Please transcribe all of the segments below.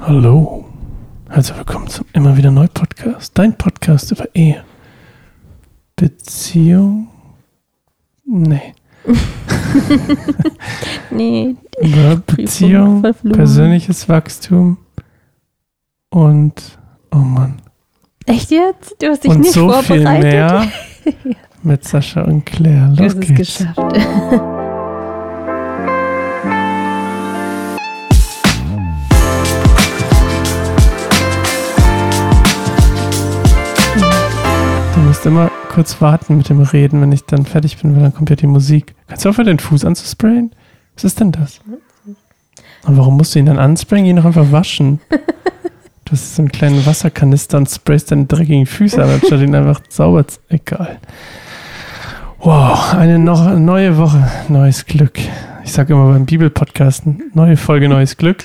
Hallo. Herzlich willkommen zum Immer wieder Neu Podcast. Dein Podcast über Ehe. Beziehung. Nee. Nee, Über Beziehung, persönliches Wachstum und, oh Mann. echt jetzt? Du hast dich Und nicht so viel vorbereitet. mehr mit Sascha und Claire. Du Los hast es geht's. geschafft. musst immer kurz warten mit dem Reden, wenn ich dann fertig bin, weil dann kommt ja die Musik. Kannst du aufhören, den Fuß anzusprayen? Was ist denn das? Und warum musst du ihn dann ansprayen? Ihn doch einfach waschen. Du hast so einen kleinen Wasserkanister und sprayst deine dreckigen Füße an, anstatt ihn einfach sauber zu... Egal. Wow, eine noch, neue Woche, neues Glück. Ich sage immer beim Bibelpodcasten, neue Folge, neues Glück.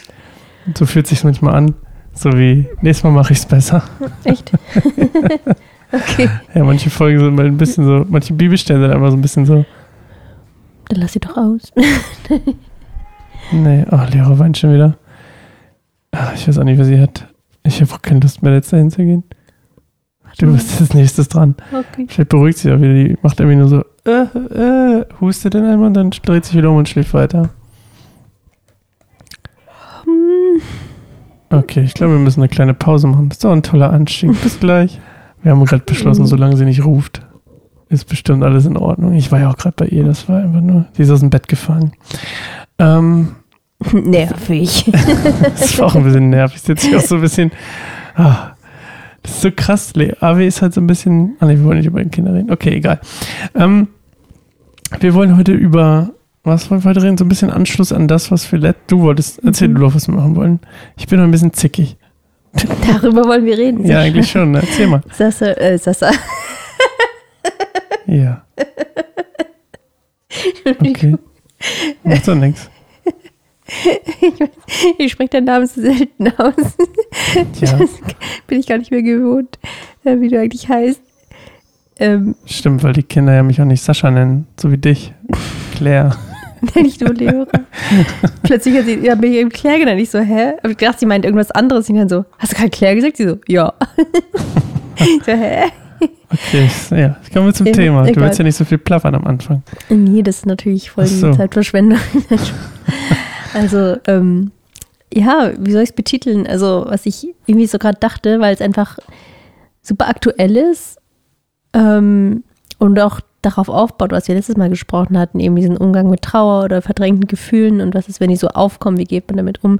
Und so fühlt sich manchmal an, so wie, nächstes Mal mache ich es besser. Echt? okay. Ja, manche Folgen sind mal ein bisschen so, manche Bibelstellen sind einfach so ein bisschen so, Dann lass sie doch aus. nee, oh, Lehrer weint schon wieder. Ah, ich weiß auch nicht, was sie hat. Ich habe auch keine Lust mehr, jetzt dahin zu gehen. Du bist als nächstes dran. Okay. Vielleicht beruhigt sie auch wieder. Die macht irgendwie nur so, äh, äh, hustet dann einmal und dann dreht sich wieder um und schläft weiter. Hm, Okay, ich glaube, wir müssen eine kleine Pause machen. Das ist doch ein toller Anstieg. Bis gleich. Wir haben gerade beschlossen, Mhm. solange sie nicht ruft, ist bestimmt alles in Ordnung. Ich war ja auch gerade bei ihr. Das war einfach nur, die ist aus dem Bett gefallen. Ähm, Nervig. Das war auch ein bisschen nervig. Hier auch so ein bisschen. Ah, das ist so krass. AW ist halt so ein bisschen. Ah, nee, wir wollen nicht über die Kinder reden. Okay, egal. Ähm, wir wollen heute über. Was wollen wir heute reden? So ein bisschen Anschluss an das, was wir let Du wolltest. Erzähl Mhm. du doch, was wir machen wollen. Ich bin noch ein bisschen zickig. Darüber wollen wir reden. Ja, eigentlich schon. Ne? Erzähl mal. Sasa, äh, Sasa. Ja. Okay. Macht doch nichts. Ich spreche deinen Namen so selten aus. Ja, Das bin ich gar nicht mehr gewohnt, äh, wie du eigentlich heißt. Ähm, stimmt, weil die Kinder ja mich auch nicht Sascha nennen. So wie dich. Claire. nenn ich nur Lehrer. Plötzlich hat sie ja, mich eben Claire genannt. Ich so, hä? Aber ich dachte, sie meint irgendwas anderes. Ich dann so, hast du gerade Claire gesagt? Sie so, ja. ich so, hä? Okay, ja, kommen wir zum Ja, Thema. Du egal. willst ja nicht so viel plappern am Anfang. Nee, das ist natürlich voll die so. Zeitverschwendung. also, ähm, ja, wie soll ich es betiteln? Also, was ich irgendwie so gerade dachte, weil es einfach super aktuell ist ähm, und auch darauf aufbaut, was wir letztes Mal gesprochen hatten, eben diesen Umgang mit Trauer oder verdrängten Gefühlen und was ist, wenn die so aufkommen, wie geht man damit um?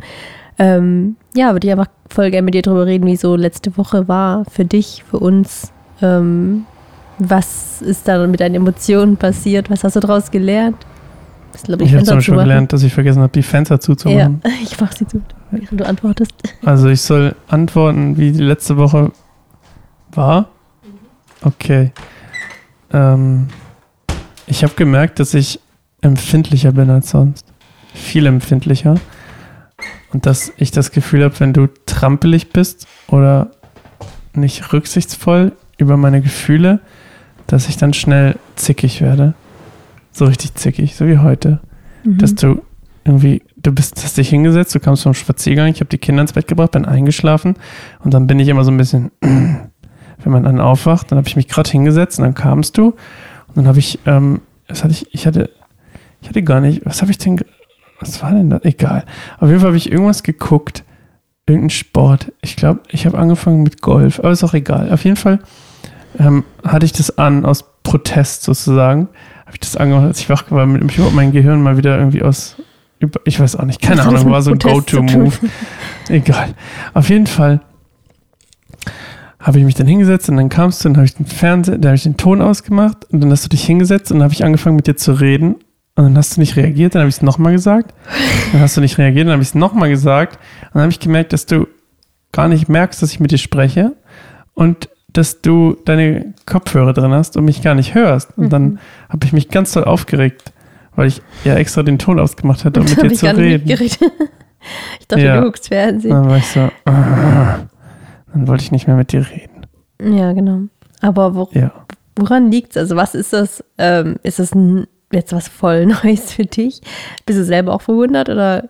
Ähm, ja, würde ich einfach voll gerne mit dir drüber reden, wie so letzte Woche war für dich, für uns. Ähm, was ist da mit deinen Emotionen passiert? Was hast du daraus gelernt? Das glaube Ich habe zum Beispiel gelernt, dass ich vergessen habe, die Fenster Ja, zuzumachen. ich mach sie zu, während du antwortest. Also ich soll antworten, wie die letzte Woche war. Okay. Ähm, ich habe gemerkt, dass ich empfindlicher bin als sonst. Viel empfindlicher. Und dass ich das Gefühl habe, wenn du trampelig bist oder nicht rücksichtsvoll über meine Gefühle, dass ich dann schnell zickig werde. So richtig zickig, so wie heute. Mhm. dass du irgendwie, du bist, hast dich hingesetzt, du kamst vom Spaziergang, ich habe die Kinder ins Bett gebracht, bin eingeschlafen und dann bin ich immer so ein bisschen, wenn man dann aufwacht, dann habe ich mich gerade hingesetzt und dann kamst du und dann habe ich, ähm, was hatte ich, ich hatte, ich hatte gar nicht, was habe ich denn, was war denn das? Egal. Auf jeden Fall habe ich irgendwas geguckt, irgendein Sport. Ich glaube, ich habe angefangen mit Golf, aber ist auch egal. Auf jeden Fall ähm, hatte ich das an aus Protest sozusagen. Habe ich das angemacht, als ich wach war, mit mich überhaupt mein Gehirn mal wieder irgendwie aus, ich weiß auch nicht, keine Ahnung, war so ein Go-To-Move. Egal. Auf jeden Fall habe ich mich dann hingesetzt und dann kamst du und habe ich den Fernseher, da habe ich den Ton ausgemacht und dann hast du dich hingesetzt und dann habe ich angefangen mit dir zu reden und dann hast du nicht reagiert, dann habe ich es nochmal gesagt. Dann hast du nicht reagiert, dann habe ich es nochmal gesagt und dann habe ich gemerkt, dass du gar nicht merkst, dass ich mit dir spreche und dass du deine Kopfhörer drin hast und mich gar nicht hörst. Und dann Mhm. habe ich mich ganz doll aufgeregt, weil ich ja extra den Ton ausgemacht hatte, um mit dir zu reden. Ich dachte, Ja. du guckst Fernsehen. Dann war ich so, ah, dann wollte ich nicht mehr mit dir reden. Ja, genau. Aber wo, Ja. woran liegt es? Also, was ist das? Ähm, ist das jetzt was voll Neues für dich? Bist du selber auch verwundert oder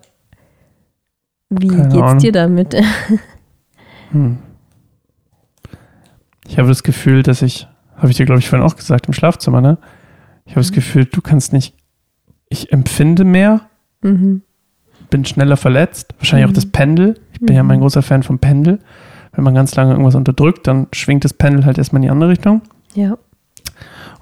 Wie Keine geht's Ahnung. dir damit? Hm. Ich habe das Gefühl, dass ich, habe ich dir, glaube ich, vorhin auch gesagt, im Schlafzimmer, ne? Ich habe das Mhm. Gefühl, du kannst nicht, ich empfinde mehr, mhm. bin schneller verletzt. Wahrscheinlich auch Mhm. das Pendel. Ich bin ja Mhm. mein großer Fan vom Pendel. Wenn man ganz lange irgendwas unterdrückt, dann schwingt das Pendel halt erstmal in die andere Richtung. Ja.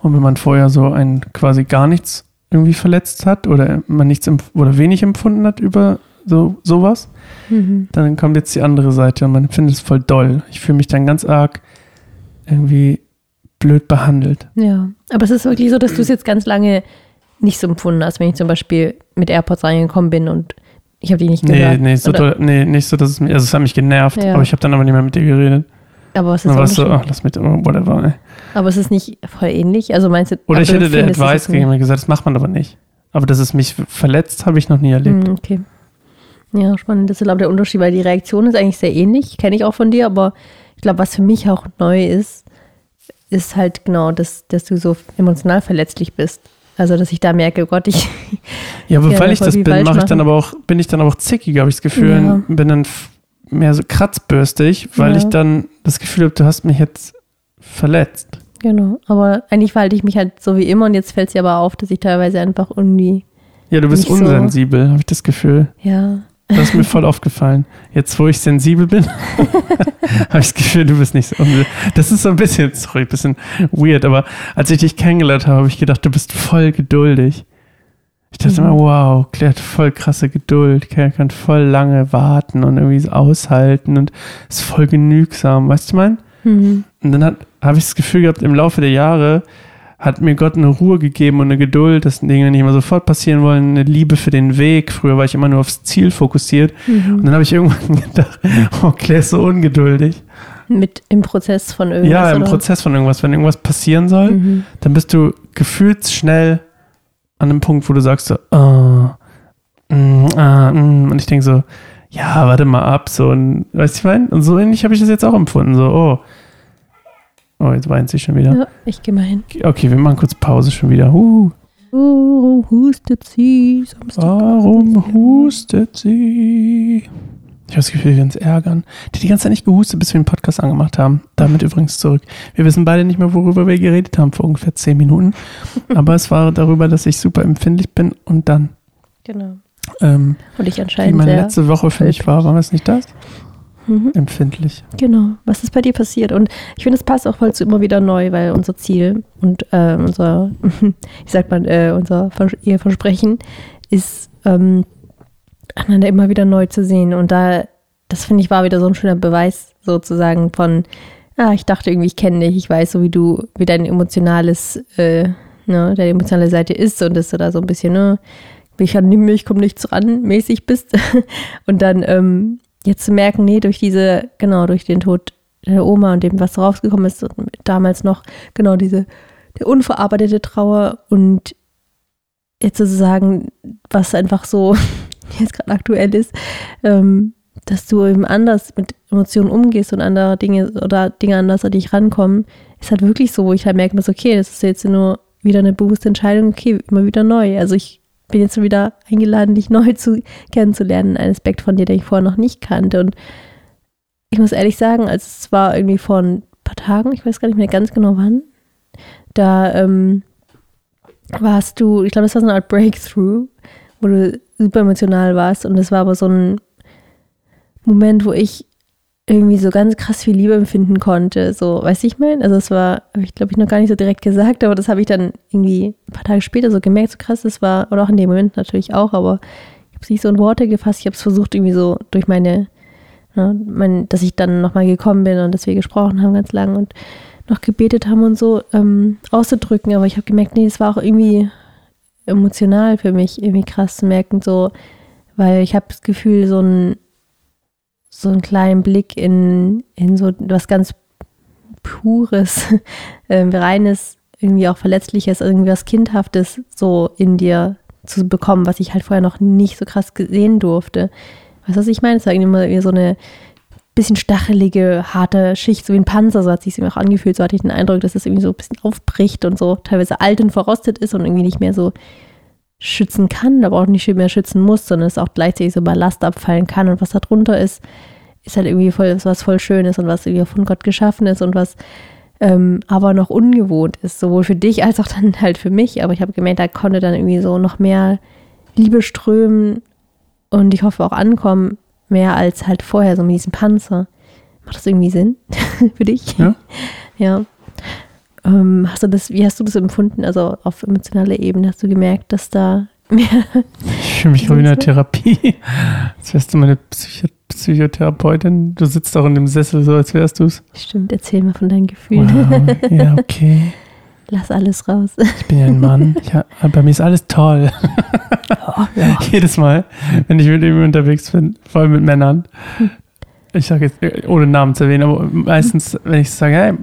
Und wenn man vorher so ein quasi gar nichts irgendwie verletzt hat oder man nichts oder wenig empfunden hat über so sowas, Mhm. dann kommt jetzt die andere Seite und man findet es voll doll. Ich fühle mich dann ganz arg irgendwie blöd behandelt. Ja. Aber es ist wirklich so, dass du es jetzt ganz lange nicht so empfunden hast, wenn ich zum Beispiel mit AirPods reingekommen bin und ich habe die nicht Nee, gehört. nee, so Oder- doll, nee, nicht so, dass es mir, also es hat mich genervt, Ja. aber ich habe dann aber nicht mehr mit dir geredet. Aber es ist Dann ach, lass mich, whatever. Ey. Aber es ist nicht voll ähnlich. Also meinst du, Oder ich hätte es Advice gegeben und gesagt, das macht man aber nicht. Aber dass es mich verletzt, habe ich noch nie erlebt. Hm, okay. Ja, spannend. Das ist, glaube ich, der Unterschied, weil die Reaktion ist eigentlich sehr ähnlich. Kenne ich auch von dir, aber ich glaube, was für mich auch neu ist, ist halt genau, dass, dass du so emotional verletzlich bist. Also, dass ich da merke, oh Gott, ich. Ja, aber weil ich das bin, mache ich dann aber auch, bin ich dann aber auch zickig, habe ich das Gefühl, Ja. bin dann mehr so kratzbürstig, weil Ja. ich dann das Gefühl habe, du hast mich jetzt verletzt. Genau. Aber eigentlich verhalte ich mich halt so wie immer und jetzt fällt es dir aber auf, dass ich teilweise einfach irgendwie, Ja, du bist Nicht so. unsensibel, habe ich das Gefühl. ja. Das ist mir voll aufgefallen. Jetzt, wo ich sensibel bin, habe ich das Gefühl, du bist nicht so. Das ist so ein bisschen, sorry, ein bisschen weird, aber als ich dich kennengelernt habe, habe ich gedacht, du bist voll geduldig. Ich dachte Mhm. immer, wow, Claire hat voll krasse Geduld. Claire kann voll lange warten und irgendwie aushalten und ist voll genügsam. Weißt du, mein? Mhm. Und dann habe ich das Gefühl gehabt, im Laufe der Jahre hat mir Gott eine Ruhe gegeben und eine Geduld, dass Dinge nicht immer sofort passieren wollen, eine Liebe für den Weg. Früher war ich immer nur aufs Ziel fokussiert. Und Mhm. dann habe ich irgendwann gedacht, oh, Claire ist so ungeduldig. Mit im Prozess von irgendwas. ja, im oder? Prozess von irgendwas. Wenn irgendwas passieren soll, Mhm. dann bist du gefühlt schnell an einem Punkt, wo du sagst so, oh, mm, ah, mm. und ich denke so, ja, warte mal ab, so, und, weißt du, ich meine? Und so ähnlich habe ich das jetzt auch empfunden, so, oh, oh, jetzt weint sie schon wieder. Ja, ich gehe mal hin. Okay, wir machen kurz Pause schon wieder. Uh, Oh, hustet sie. Samstag. warum hustet sie? Ich habe das Gefühl, wir uns ärgern. Die hat die ganze Zeit nicht gehustet, bis wir den Podcast angemacht haben. Damit übrigens zurück. Wir wissen beide nicht mehr, worüber wir geredet haben vor ungefähr zehn Minuten. Aber es war darüber, dass ich super empfindlich bin und dann, Genau. ähm, Und ich wie anscheinend meine sehr. letzte Woche für mich war, war es nicht das? Mhm. Empfindlich. Genau. Was ist bei dir passiert? Und ich finde, es passt auch voll zu immer wieder neu, weil unser Ziel und äh, unser, wie sagt man, äh, unser Vers Eheversprechen ist, ähm, einander immer wieder neu zu sehen. Und da, das finde ich, war wieder so ein schöner Beweis sozusagen von, ah, ich dachte irgendwie, ich kenne dich, ich weiß so, wie du, wie dein emotionales, äh, ne, deine emotionale Seite ist und dass du da so ein bisschen, ne, ich an die Milch kommt nichts ran, mäßig bist. Und dann ähm, jetzt zu merken, nee, durch diese, genau, durch den Tod der Oma und dem, was rausgekommen ist, damals noch, genau, diese, der unverarbeitete Trauer und jetzt sozusagen, was einfach so jetzt gerade aktuell ist, ähm, dass du eben anders mit Emotionen umgehst und andere Dinge oder Dinge anders an dich rankommen, ist halt wirklich so, wo ich halt merke, okay, das ist jetzt nur wieder eine bewusste Entscheidung, okay, immer wieder neu. Also ich bin jetzt wieder eingeladen, dich neu zu kennenzulernen, einen Aspekt von dir, den ich vorher noch nicht kannte. Und ich muss ehrlich sagen, als es war irgendwie vor ein paar Tagen, ich weiß gar nicht mehr ganz genau wann, da ähm, warst du, ich glaube, das war so eine Art Breakthrough, wo du super emotional warst und es war aber so ein Moment, wo ich irgendwie so ganz krass viel Liebe empfinden konnte. So, weißt du, ich meine? Also es war, habe ich glaube ich noch gar nicht so direkt gesagt, aber das habe ich dann irgendwie ein paar Tage später so gemerkt, so krass das war, oder auch in dem Moment natürlich auch, aber ich habe es nicht so in Worte gefasst. Ich habe es versucht irgendwie so durch meine, ne, mein, dass ich dann nochmal gekommen bin und dass wir gesprochen haben ganz lang und noch gebetet haben und so ähm, auszudrücken, aber ich habe gemerkt, nee, es war auch irgendwie emotional für mich irgendwie krass zu merken, so, weil ich habe das Gefühl, so ein so einen kleinen Blick in, in so was ganz Pures, ähm, Reines, irgendwie auch Verletzliches, irgendwie was Kindhaftes so in dir zu bekommen, was ich halt vorher noch nicht so krass gesehen durfte. Weißt du, was ich meine? Es war irgendwie irgendwie so eine bisschen stachelige, harte Schicht, so wie ein Panzer, so hat sich auch angefühlt, so hatte ich den Eindruck, dass es irgendwie so ein bisschen aufbricht und so teilweise alt und verrostet ist und irgendwie nicht mehr so schützen kann, aber auch nicht mehr schützen muss, sondern es auch gleichzeitig so Ballast abfallen kann und was da drunter ist, ist halt irgendwie voll, was voll Schönes und was irgendwie von Gott geschaffen ist und was ähm, aber noch ungewohnt ist, sowohl für dich als auch dann halt für mich. Aber ich habe gemerkt, da konnte dann irgendwie so noch mehr Liebe strömen und ich hoffe auch ankommen, mehr als halt vorher, so mit diesem Panzer. Macht das irgendwie Sinn für dich? Ja. ja. Ähm, hast du das, wie hast du das empfunden? Also auf emotionaler Ebene hast du gemerkt, dass da mehr. Ich fühle mich gerade wie in der Therapie. Als wärst du meine Psycho Psychotherapeutin. Du sitzt auch in dem Sessel so, als wärst du es. Stimmt, erzähl mal von deinen Gefühlen. Wow. Ja, okay. Lass alles raus. Ich bin ja ein Mann. Ja, bei mir ist alles toll. Oh, ja. Jedes Mal, wenn ich mit ihm unterwegs bin, vor allem mit Männern. Ich sage jetzt, ohne Namen zu erwähnen, aber meistens, wenn ich sage, hey,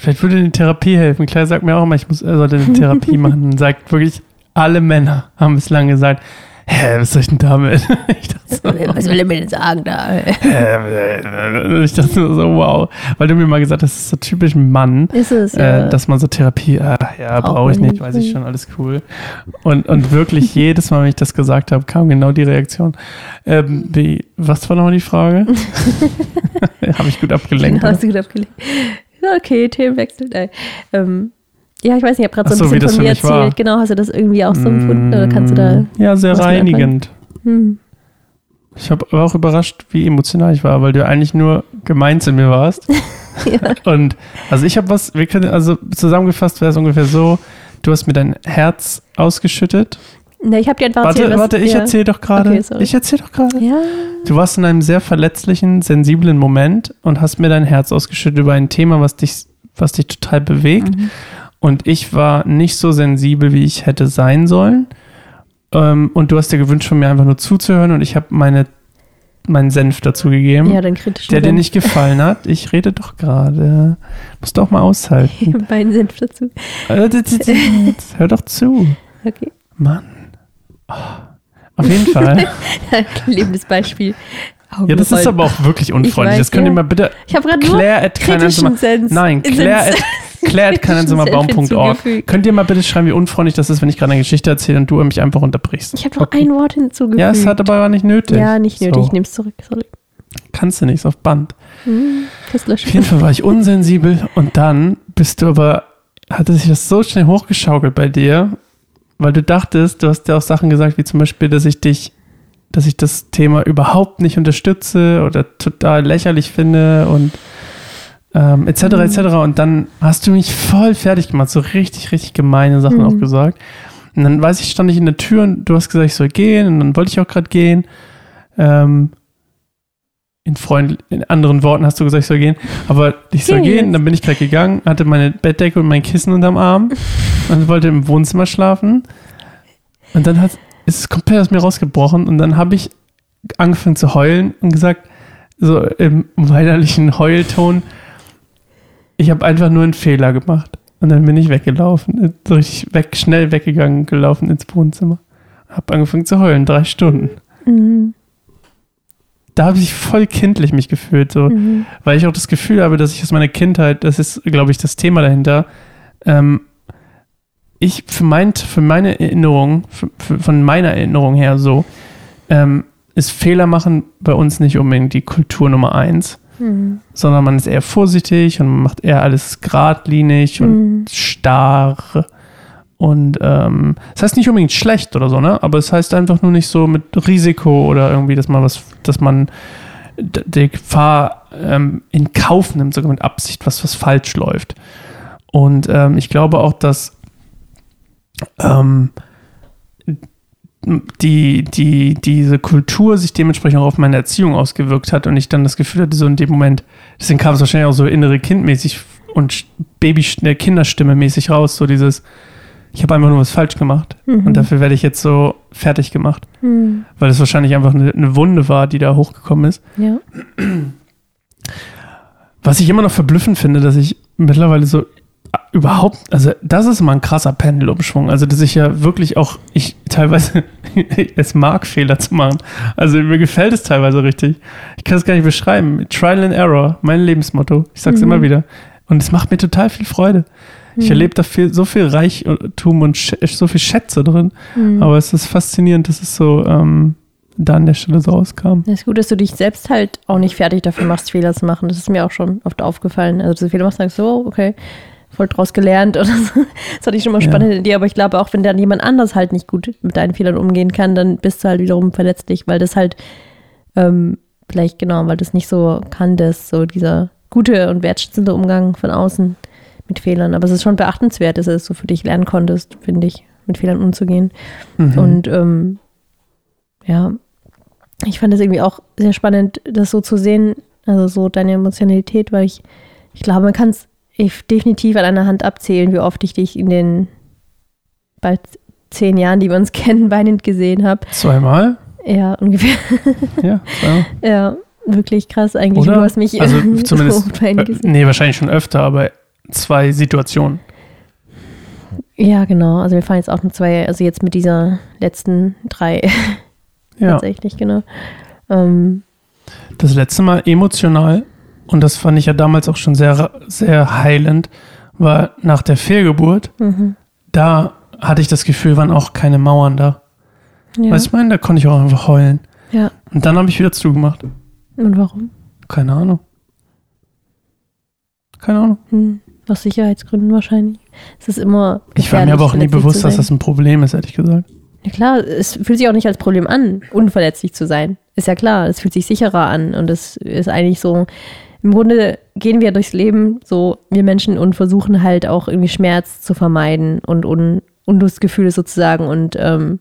vielleicht würde eine Therapie helfen. Klar sagt mir auch immer, ich muss, er sollte eine Therapie machen. Sagt wirklich, alle Männer haben bislang gesagt, hä, was soll ich denn damit? Ich dachte so, Was will er mir denn sagen da? hä, ich dachte so, wow. Weil du mir mal gesagt hast, das ist so typisch Mann. Ist es, ja. Äh, dass man so Therapie, ah, ja, brauche ich nicht, nicht. weiß ich schon, alles cool. Und, und wirklich jedes Mal, wenn ich das gesagt habe, kam genau die Reaktion. Ähm, wie, was war nochmal die Frage? habe ich gut abgelenkt. Genau, hast du gut abgelegt. Okay, Themenwechsel. Nein. Ähm, ja, ich weiß nicht, ich habe gerade so ein bisschen von mir mich war. erzählt. Genau, hast du das irgendwie auch so empfunden? Oder kannst du da. Ja, sehr reinigend. Hm. Ich habe aber auch überrascht, wie emotional ich war, weil du eigentlich nur gemein zu mir warst. Ja. Und also ich habe was, wir können, also zusammengefasst wäre es ungefähr so, du hast mir dein Herz ausgeschüttet. Na, ich habe dir einfach Warte, erzählt, warte, ich ja. erzähle doch gerade. Okay, ich erzähle doch gerade. Ja, Du warst in einem sehr verletzlichen, sensiblen Moment und hast mir dein Herz ausgeschüttet über ein Thema, was dich, was dich total bewegt. Mhm. Und ich war nicht so sensibel, wie ich hätte sein sollen. Ähm, und du hast dir gewünscht, von mir einfach nur zuzuhören und ich habe meine, meinen Senf dazu gegeben, ja, dann kritisch. der dir nicht gefallen hat. Ich rede doch gerade. Musst du auch mal aushalten. Beiden Senf dazu. Hör doch zu. Okay. Mann. Oh. Auf jeden Fall. Lebendes Beispiel. Ja, das ist aber auch wirklich unfreundlich. weiß, das könnt ihr ja. mal bitte Ich habe gerade nur Claire at kritischen Sens. Nein, Claire at, Claire at. Könnt ihr mal bitte schreiben, wie unfreundlich das ist, wenn ich gerade eine Geschichte erzähle und du mich einfach unterbrichst? Ich habe noch Okay. ein Wort hinzugefügt. Ja, es hat aber gar nicht nötig. Ja, nicht nötig. So. Ich nehme es zurück. Sorry. Kannst du nicht, ist auf Band. Hm, fürs Auf jeden Fall war ich unsensibel und dann bist du aber, hatte sich das so schnell hochgeschaukelt bei dir, weil du dachtest, du hast ja auch Sachen gesagt, wie zum Beispiel, dass ich dich, dass ich das Thema überhaupt nicht unterstütze oder total lächerlich finde und ähm, etc. Mhm. etc. Und dann hast du mich voll fertig gemacht, so richtig, richtig gemeine Sachen Mhm. auch gesagt. Und dann weiß ich, stand ich in der Tür und du hast gesagt, ich soll gehen und dann wollte ich auch gerade gehen. Ähm, in, Freund, in anderen Worten hast du gesagt, ich soll gehen. Aber ich soll Geh gehen, jetzt. dann bin ich gerade gegangen, hatte meine Bettdecke und mein Kissen unterm Arm und wollte im Wohnzimmer schlafen. Und dann hat, ist es komplett aus mir rausgebrochen und dann habe ich angefangen zu heulen und gesagt, so im weinerlichen Heulton, ich habe einfach nur einen Fehler gemacht. Und dann bin ich weggelaufen, so richtig weg, schnell weggegangen, gelaufen ins Wohnzimmer. Hab angefangen zu heulen, drei Stunden. Mhm. Da habe ich voll kindlich mich gefühlt, so, Mhm. weil ich auch das Gefühl habe, dass ich aus meiner Kindheit, das ist, glaube ich, das Thema dahinter, ähm, ich für, mein, für meine Erinnerung, für, für, von meiner Erinnerung her so, ähm, ist Fehler machen bei uns nicht unbedingt die Kultur Nummer eins, Mhm. sondern man ist eher vorsichtig und man macht eher alles geradlinig und Mhm. starr. Und ähm, das heißt nicht unbedingt schlecht oder so, ne? Aber es heißt einfach nur nicht so mit Risiko oder irgendwie, dass man was, dass man die Gefahr ähm, in Kauf nimmt, sogar mit Absicht, was, was falsch läuft. Und ähm, ich glaube auch, dass ähm, die, die, diese Kultur sich dementsprechend auch auf meine Erziehung ausgewirkt hat und ich dann das Gefühl hatte, so in dem Moment, deswegen kam es wahrscheinlich auch so innere Kindmäßig und Baby, äh, Kinderstimme mäßig raus, so dieses, ich habe einfach nur was falsch gemacht Mhm. und dafür werde ich jetzt so fertig gemacht, Mhm. weil es wahrscheinlich einfach eine, eine Wunde war, die da hochgekommen ist. Ja. Was ich immer noch verblüffend finde, dass ich mittlerweile so äh, überhaupt, also das ist mal ein krasser Pendelumschwung. Also, dass ich ja wirklich auch, ich teilweise es mag, Fehler zu machen. Also mir gefällt es teilweise richtig. Ich kann es gar nicht beschreiben. Trial and Error, mein Lebensmotto. Ich sag's Mhm. immer wieder. Und es macht mir total viel Freude. Ich Hm. erlebe da viel, so viel Reichtum und Sch so viel Schätze drin. Hm. Aber es ist faszinierend, dass es so ähm, da an der Stelle so rauskam. Es ist gut, dass du dich selbst halt auch nicht fertig dafür machst, Fehler zu machen. Das ist mir auch schon oft aufgefallen. Also, dass du Fehler machst, sagst du, oh, okay, voll draus gelernt oder so. Das hatte ich schon mal Ja. spannend in dir. Aber ich glaube auch, wenn dann jemand anders halt nicht gut mit deinen Fehlern umgehen kann, dann bist du halt wiederum verletzlich, weil das halt, ähm, vielleicht genau, weil das nicht so kanntest, so dieser gute und wertschätzende Umgang von außen mit Fehlern. Aber es ist schon beachtenswert, dass du es so für dich lernen konntest, finde ich, mit Fehlern umzugehen. Mhm. Und ähm, ja, ich fand es irgendwie auch sehr spannend, das so zu sehen, also so deine Emotionalität, weil ich, ich glaube, man kann es definitiv an einer Hand abzählen, wie oft ich dich in den bald zehn Jahren, die wir uns kennen, weinend gesehen habe. Zweimal? Ja, ungefähr. Ja, zweimal. Ja, wirklich krass eigentlich. Oder? Du hast mich Also so zumindest, weinend äh, nee, wahrscheinlich schon öfter, aber zwei Situationen. Ja, genau. Also wir fahren jetzt auch nur zwei, also jetzt mit dieser letzten drei Ja. tatsächlich, genau. Ähm, Das letzte Mal emotional, und das fand ich ja damals auch schon sehr, sehr heilend, war nach der Fehlgeburt. mhm. Da hatte ich das Gefühl, waren auch keine Mauern da. ja. Weißt du, ich meine, da konnte ich auch einfach heulen. ja. Und dann habe ich wieder zugemacht. Und warum? Keine Ahnung. Keine Ahnung. Hm, aus Sicherheitsgründen wahrscheinlich. Es ist immer. Ich war mir aber auch nie bewusst, dass das ein Problem ist, ehrlich gesagt. Ja, klar, es fühlt sich auch nicht als Problem an, unverletzlich zu sein. Ist ja klar, es fühlt sich sicherer an und es ist eigentlich so. Im Grunde gehen wir durchs Leben, so wir Menschen, und versuchen halt auch irgendwie Schmerz zu vermeiden und Un Unlustgefühle sozusagen und ähm,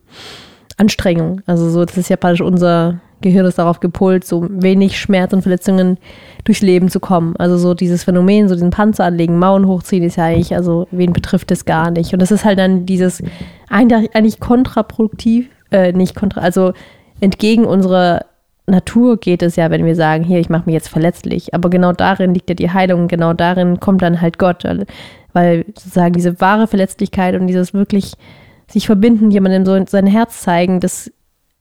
Anstrengung. Also so, das ist ja praktisch unser Gehirn ist darauf gepolt, so wenig Schmerz und Verletzungen durchs Leben zu kommen. Also so dieses Phänomen, so diesen Panzer anlegen, Mauern hochziehen, ist ja eigentlich, also wen betrifft das gar nicht. Und das ist halt dann dieses eigentlich eigentlich kontraproduktiv, äh, nicht kontra, also entgegen unserer Natur geht es ja, wenn wir sagen, hier, ich mache mich jetzt verletzlich. Aber genau darin liegt ja die Heilung, genau darin kommt dann halt Gott, weil, weil sozusagen diese wahre Verletzlichkeit und dieses wirklich sich verbinden, jemandem so sein Herz zeigen, das,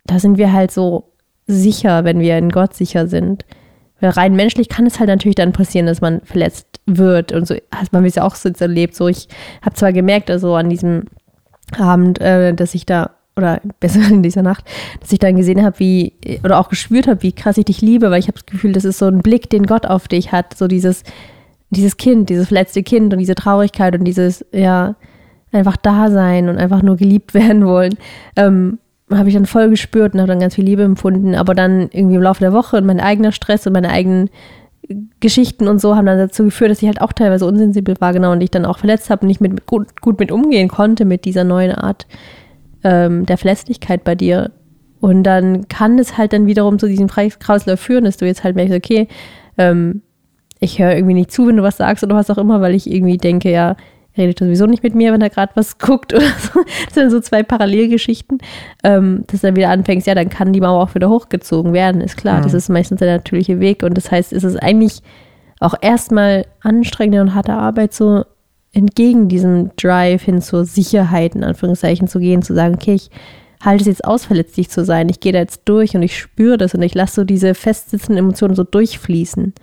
da sind wir halt so sicher, wenn wir in Gott sicher sind. Weil rein menschlich kann es halt natürlich dann passieren, dass man verletzt wird und so hat man es ja auch so erlebt. So, ich habe zwar gemerkt, also an diesem Abend, äh, dass ich da oder besser in dieser Nacht, dass ich dann gesehen habe, wie oder auch gespürt habe, wie krass ich dich liebe, weil ich habe das Gefühl, das ist so ein Blick, den Gott auf dich hat, so dieses dieses Kind, dieses verletzte Kind und diese Traurigkeit und dieses ja einfach da sein und einfach nur geliebt werden wollen. Ähm, habe ich dann voll gespürt und habe dann ganz viel Liebe empfunden. Aber dann irgendwie im Laufe der Woche und mein eigener Stress und meine eigenen Geschichten und so haben dann dazu geführt, dass ich halt auch teilweise unsensibel war, genau, und ich dann auch verletzt habe und nicht mit, gut, gut mit umgehen konnte mit dieser neuen Art ähm, der Verletzlichkeit bei dir. Und dann kann es halt dann wiederum zu diesem Kreislauf führen, dass du jetzt halt merkst, okay, ähm, ich höre irgendwie nicht zu, wenn du was sagst oder was auch immer, weil ich irgendwie denke, ja, redet sowieso nicht mit mir, wenn er gerade was guckt oder so. Das sind so zwei Parallelgeschichten, ähm, dass dann wieder anfängst, ja, dann kann die Mauer auch wieder hochgezogen werden, ist klar. Mhm. Das ist meistens der natürliche Weg und das heißt, es ist eigentlich auch erstmal anstrengende und harte Arbeit, so entgegen diesem Drive hin zur Sicherheit, in Anführungszeichen, zu gehen, zu sagen, okay, ich halte es jetzt aus, verletzlich zu sein, ich gehe da jetzt durch und ich spüre das und ich lasse so diese festsitzenden Emotionen so durchfließen.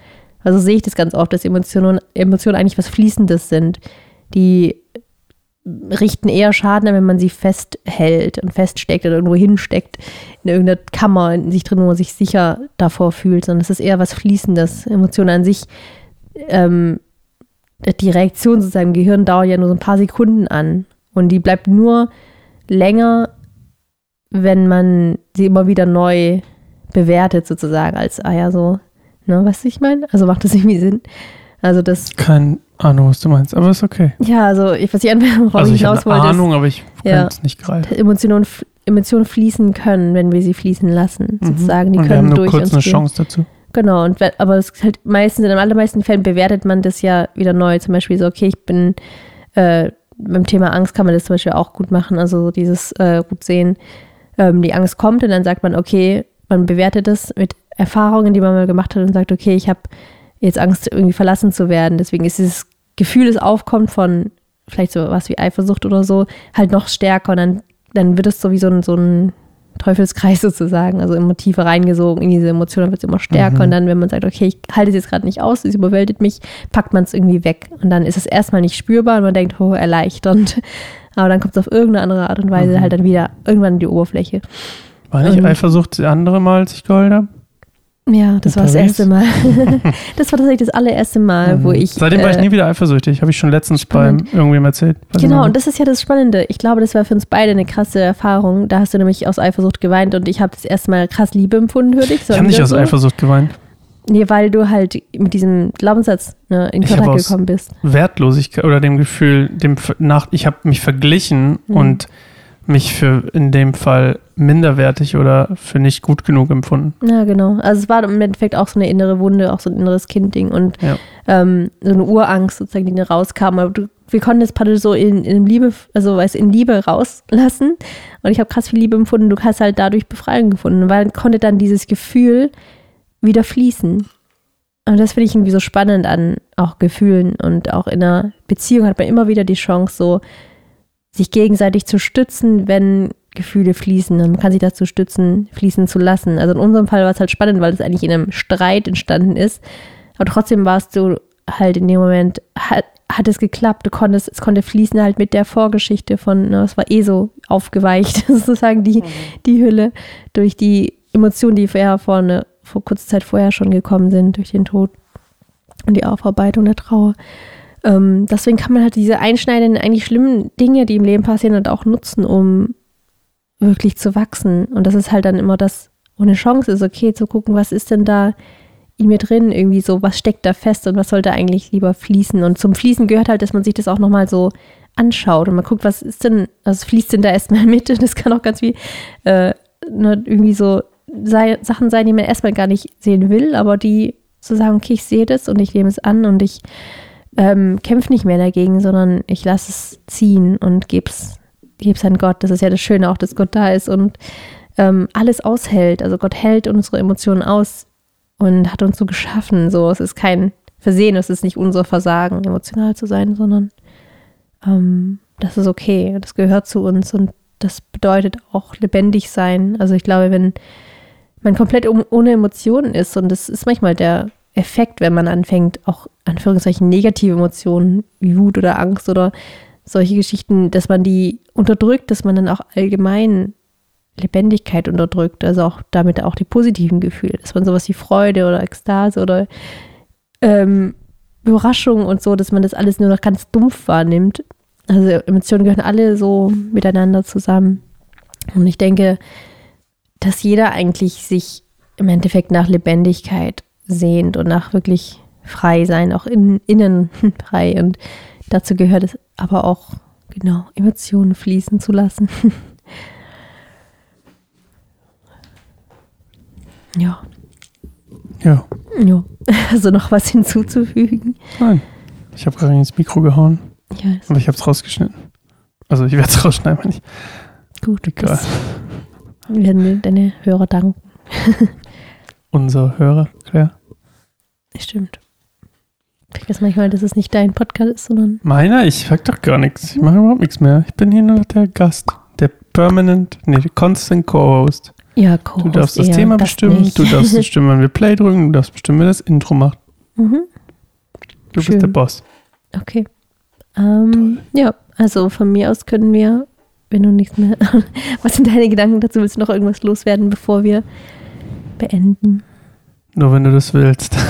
Also sehe ich das ganz oft, dass Emotionen, Emotionen eigentlich was Fließendes sind. Die richten eher Schaden an, wenn man sie festhält und feststeckt oder irgendwo hinsteckt, in irgendeiner Kammer in sich drin, wo man sich sicher davor fühlt, sondern es ist eher was Fließendes. Emotionen an sich, ähm, die Reaktion sozusagen im Gehirn dauert ja nur so ein paar Sekunden an und die bleibt nur länger, wenn man sie immer wieder neu bewertet sozusagen als, ah ja, so, ne, du, ich meine? Also macht das irgendwie Sinn? Also das, Keine Ahnung, was du meinst, aber ist okay. ja, also ich, ich einfach worauf Also ich hinaus wollte, Ahnung, aber ich Ja. kann es nicht greifen. ist, Emotionen, Emotionen fließen können, wenn wir sie fließen lassen, sozusagen. Die Mhm. Und wir können haben nur durch kurz uns eine gehen. Chance dazu. Genau, und aber es ist halt meistens, in den allermeisten Fällen bewertet man das ja wieder neu. Zum Beispiel so, okay, ich bin äh, beim Thema Angst kann man das zum Beispiel auch gut machen, also dieses äh, gut sehen. Ähm, die Angst kommt und dann sagt man, okay, man bewertet das mit Erfahrungen, die man mal gemacht hat und sagt, okay, ich habe jetzt Angst, irgendwie verlassen zu werden. Deswegen ist dieses Gefühl, das aufkommt von vielleicht so was wie Eifersucht oder so, halt noch stärker und dann, dann wird es so wie so ein, so ein Teufelskreis sozusagen, also immer tiefer reingesogen in diese Emotionen, wird es immer stärker. Mhm. Und dann, wenn man sagt, okay, ich halte es jetzt gerade nicht aus, es überwältigt mich, packt man es irgendwie weg. Und dann ist es erstmal nicht spürbar und man denkt, oh, erleichternd. Aber dann kommt es auf irgendeine andere Art und Weise Mhm. halt dann wieder irgendwann in die Oberfläche. War nicht Ähm. Eifersucht das andere Mal, als ich geheult habe? Ja, das war das erste Mal. das war tatsächlich das allererste Mal, wo Mhm. ich. Seitdem war ich äh, nie wieder eifersüchtig. Habe ich schon letztens spannend. beim irgendwem erzählt. Genau, ich und das ist ja das Spannende. Ich glaube, das war für uns beide eine krasse Erfahrung. Da hast du nämlich aus Eifersucht geweint und ich habe das erste Mal krass Liebe empfunden für dich. ich habe nicht aus so. Eifersucht geweint. Nee, weil du halt mit diesem Glaubenssatz ne, in Ich Kontakt aus- gekommen bist. Wertlosigkeit oder dem Gefühl, dem nach, ich habe mich verglichen Mhm. und mich für in dem Fall minderwertig oder für nicht gut genug empfunden. Ja, genau. Also es war im Endeffekt auch so eine innere Wunde, auch so ein inneres Kindding und Ja. ähm, so eine Urangst sozusagen, die da rauskam. Aber du, wir konnten das praktisch so in, in Liebe, also weißt, in Liebe rauslassen. Und ich habe krass viel Liebe empfunden. Du hast halt dadurch Befreiung gefunden, weil konnte dann dieses Gefühl wieder fließen. Und das finde ich irgendwie so spannend an auch Gefühlen und auch in einer Beziehung hat man immer wieder die Chance, so sich gegenseitig zu stützen, wenn Gefühle fließen. Und man kann sich dazu stützen, fließen zu lassen. Also in unserem Fall war es halt spannend, weil es eigentlich in einem Streit entstanden ist. Aber trotzdem warst du halt in dem Moment, hat, hat es geklappt. Du konntest, es konnte fließen halt mit der Vorgeschichte von, ne, es war eh so aufgeweicht, sozusagen die, die Hülle durch die Emotionen, die vorher vorne, vor kurzer Zeit vorher schon gekommen sind, durch den Tod und die Aufarbeitung der Trauer. Ähm, deswegen kann man halt diese einschneidenden, eigentlich schlimmen Dinge, die im Leben passieren, halt auch nutzen, um wirklich zu wachsen. Und das ist halt dann immer das, wo eine Chance ist, okay, zu gucken, was ist denn da in mir drin, irgendwie so, was steckt da fest und was sollte eigentlich lieber fließen. Und zum Fließen gehört halt, dass man sich das auch nochmal so anschaut und man guckt, was ist denn, also fließt denn da erstmal mit und das kann auch ganz viel äh, ne, irgendwie so sei, Sachen sein, die man erstmal gar nicht sehen will, aber die zu sagen, okay, ich sehe das und ich nehme es an und ich ähm, kämpfe nicht mehr dagegen, sondern ich lasse es ziehen und gebe es geb's an Gott. Das ist ja das Schöne auch, dass Gott da ist und ähm, alles aushält. Also Gott hält unsere Emotionen aus und hat uns so geschaffen. So, es ist kein Versehen, es ist nicht unser Versagen, emotional zu sein, sondern ähm, das ist okay. Das gehört zu uns und das bedeutet auch lebendig sein. Also ich glaube, wenn man komplett ohne Emotionen ist und das ist manchmal der Effekt, wenn man anfängt, auch Anführungszeichen negative Emotionen wie Wut oder Angst oder solche Geschichten, dass man die unterdrückt, dass man dann auch allgemein Lebendigkeit unterdrückt, also auch damit auch die positiven Gefühle, dass man sowas wie Freude oder Ekstase oder ähm, Überraschung und so, dass man das alles nur noch ganz dumpf wahrnimmt. Also Emotionen gehören alle so miteinander zusammen. Und ich denke, dass jeder eigentlich sich im Endeffekt nach Lebendigkeit sehnt und nach wirklich frei sein, auch in, innen frei. Und dazu gehört es aber auch, genau, Emotionen fließen zu lassen. ja, Ja. ja. Also noch was hinzuzufügen? Nein. Ich habe gerade ins Mikro gehauen, Ja, aber ich habe es rausgeschnitten. Also ich werde es rausschneiden, wenn ich. gut. Egal. Werden dir deine Hörer danken. Unser Hörer, Claire. Stimmt. Ich vergesse manchmal, dass es nicht dein Podcast ist, sondern Meiner? Ich sag doch gar nichts. Ich mache überhaupt nichts mehr. Ich bin hier nur noch der Gast. Der Permanent, nee, der Constant Co-Host. ja, Du darfst das Thema das bestimmen, nicht. du darfst bestimmen, wann wir Play drücken, du darfst bestimmen, wer das Intro macht. mhm. Du Schön. bist der Boss. Okay. Ähm, ja, also von mir aus können wir, wenn du nichts mehr. Was sind deine Gedanken dazu? Willst du noch irgendwas loswerden, bevor wir beenden? Nur wenn du das willst.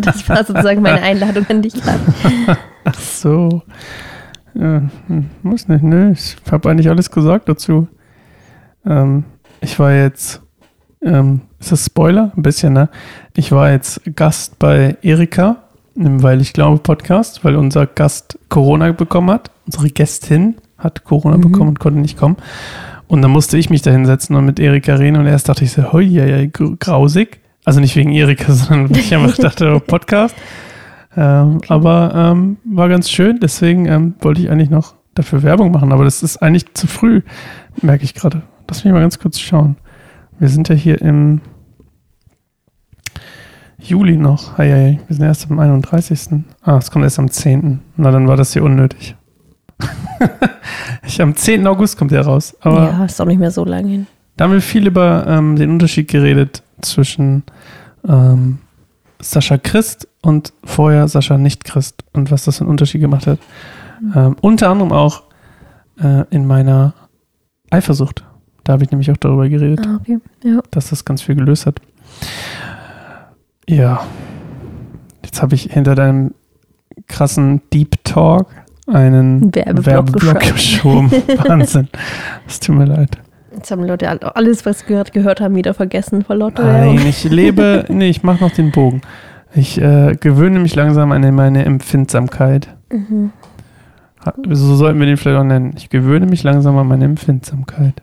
Das war sozusagen meine Einladung an dich gerade. Ach so. Ja, hm, muss nicht, ne? Ich habe eigentlich alles gesagt dazu. Ähm, ich war jetzt, ähm, ist das Spoiler? Ein bisschen, ne? Ich war jetzt Gast bei Erika im Weil ich glaube Podcast, weil unser Gast Corona bekommen hat. Unsere Gästin hat Corona Mhm. bekommen und konnte nicht kommen. Und dann musste ich mich da hinsetzen und mit Erika reden und erst dachte ich so, hoi, ja, ja, grausig. Also nicht wegen Erika, sondern weil ich einfach dachte, oh, Podcast. Ähm, Aber ähm, war ganz schön, deswegen ähm, wollte ich eigentlich noch dafür Werbung machen, aber das ist eigentlich zu früh, merke ich gerade. Lass mich mal ganz kurz schauen. Wir sind ja hier im Juli noch. Hei, hei, wir sind erst am 31. Ah, es kommt erst am 10. Na, dann war das hier unnötig. ich, am 10. August kommt der raus. Aber ja, ist auch nicht mehr so lange hin. Da haben wir viel über ähm, den Unterschied geredet zwischen ähm, Sascha Christ und vorher Sascha nicht Christ und was das für einen Unterschied gemacht hat. Ähm, unter anderem auch äh, in meiner Eifersucht. Da habe ich nämlich auch darüber geredet, Ah, okay. Ja. dass das ganz viel gelöst hat. Ja. Jetzt habe ich hinter deinem krassen Deep Talk einen Ein Werbeblock Werbeblock geschoben. Wahnsinn. Es tut mir leid. Jetzt haben Leute all- alles, was sie gehört, gehört haben, wieder vergessen vor lauter Nein, ich lebe, nee, ich mache noch den Bogen. Ich äh, gewöhne mich langsam an meine Empfindsamkeit. Mhm. So sollten wir den vielleicht auch nennen. Ich gewöhne mich langsam an meine Empfindsamkeit.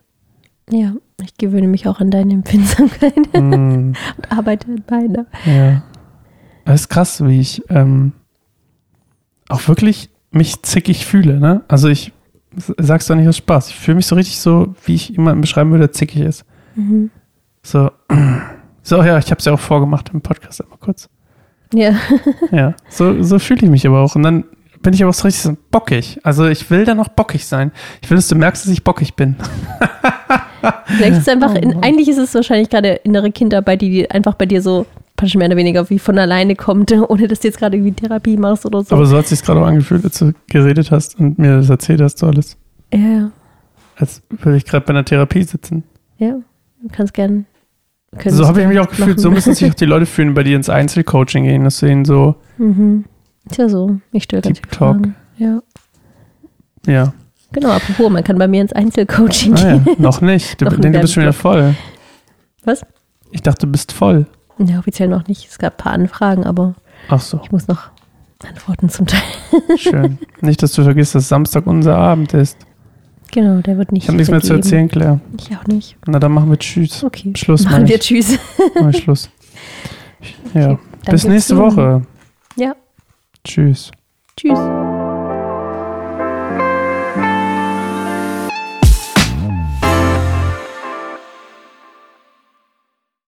Ja, ich gewöhne mich auch an deine Empfindsamkeit Hm, und arbeite an meiner. ja. Das ist krass, wie ich ähm, auch wirklich mich zickig fühle. Ne? Also ich s- sag's doch nicht aus Spaß. Ich fühle mich so richtig so, wie ich jemanden beschreiben würde, der zickig ist. Mhm. So, so ja, ich habe es ja auch vorgemacht im Podcast einmal kurz. Ja, Ja, so, so fühle ich mich aber auch. Und dann bin ich aber auch so richtig so bockig. Also ich will dann auch bockig sein. Ich will, dass du merkst, dass ich bockig bin. vielleicht ist es einfach, Oh in, eigentlich ist es wahrscheinlich gerade innere Kinderarbeit, die, die einfach bei dir so praktisch mehr oder weniger wie von alleine kommt, ohne dass du jetzt gerade irgendwie Therapie machst oder so. Aber so hat es sich gerade auch angefühlt, als du geredet hast und mir das erzählt hast, so alles. ja, ja, Als würde ich gerade bei einer Therapie sitzen. ja, du kannst gern. so habe ich mich auch gefühlt. So machen. müssen sich auch die Leute fühlen, bei die ins Einzelcoaching gehen, dass sie ihnen so, Mhm. Ist ja so. Ich viele Talk. Fragen. Ja. ja. Genau, apropos, man kann bei mir ins Einzelcoaching Ah, ja. gehen. Noch nicht. Du, Noch nee, du bist schon wieder voll. Was? Ich dachte, du bist voll. Ja, offiziell noch nicht. Es gab ein paar Anfragen, aber Ach so, ich muss noch antworten zum Teil. schön. nicht, dass du vergisst, dass Samstag unser Abend ist. Genau, der wird nicht. Ich habe nichts mehr zu erzählen, Claire. Ich auch nicht. Na, dann machen wir Tschüss. Okay. Schluss, Machen wir. Tschüss. Mal Schluss. Ja. Okay, Bis nächste Woche. Ja. Tschüss. Tschüss.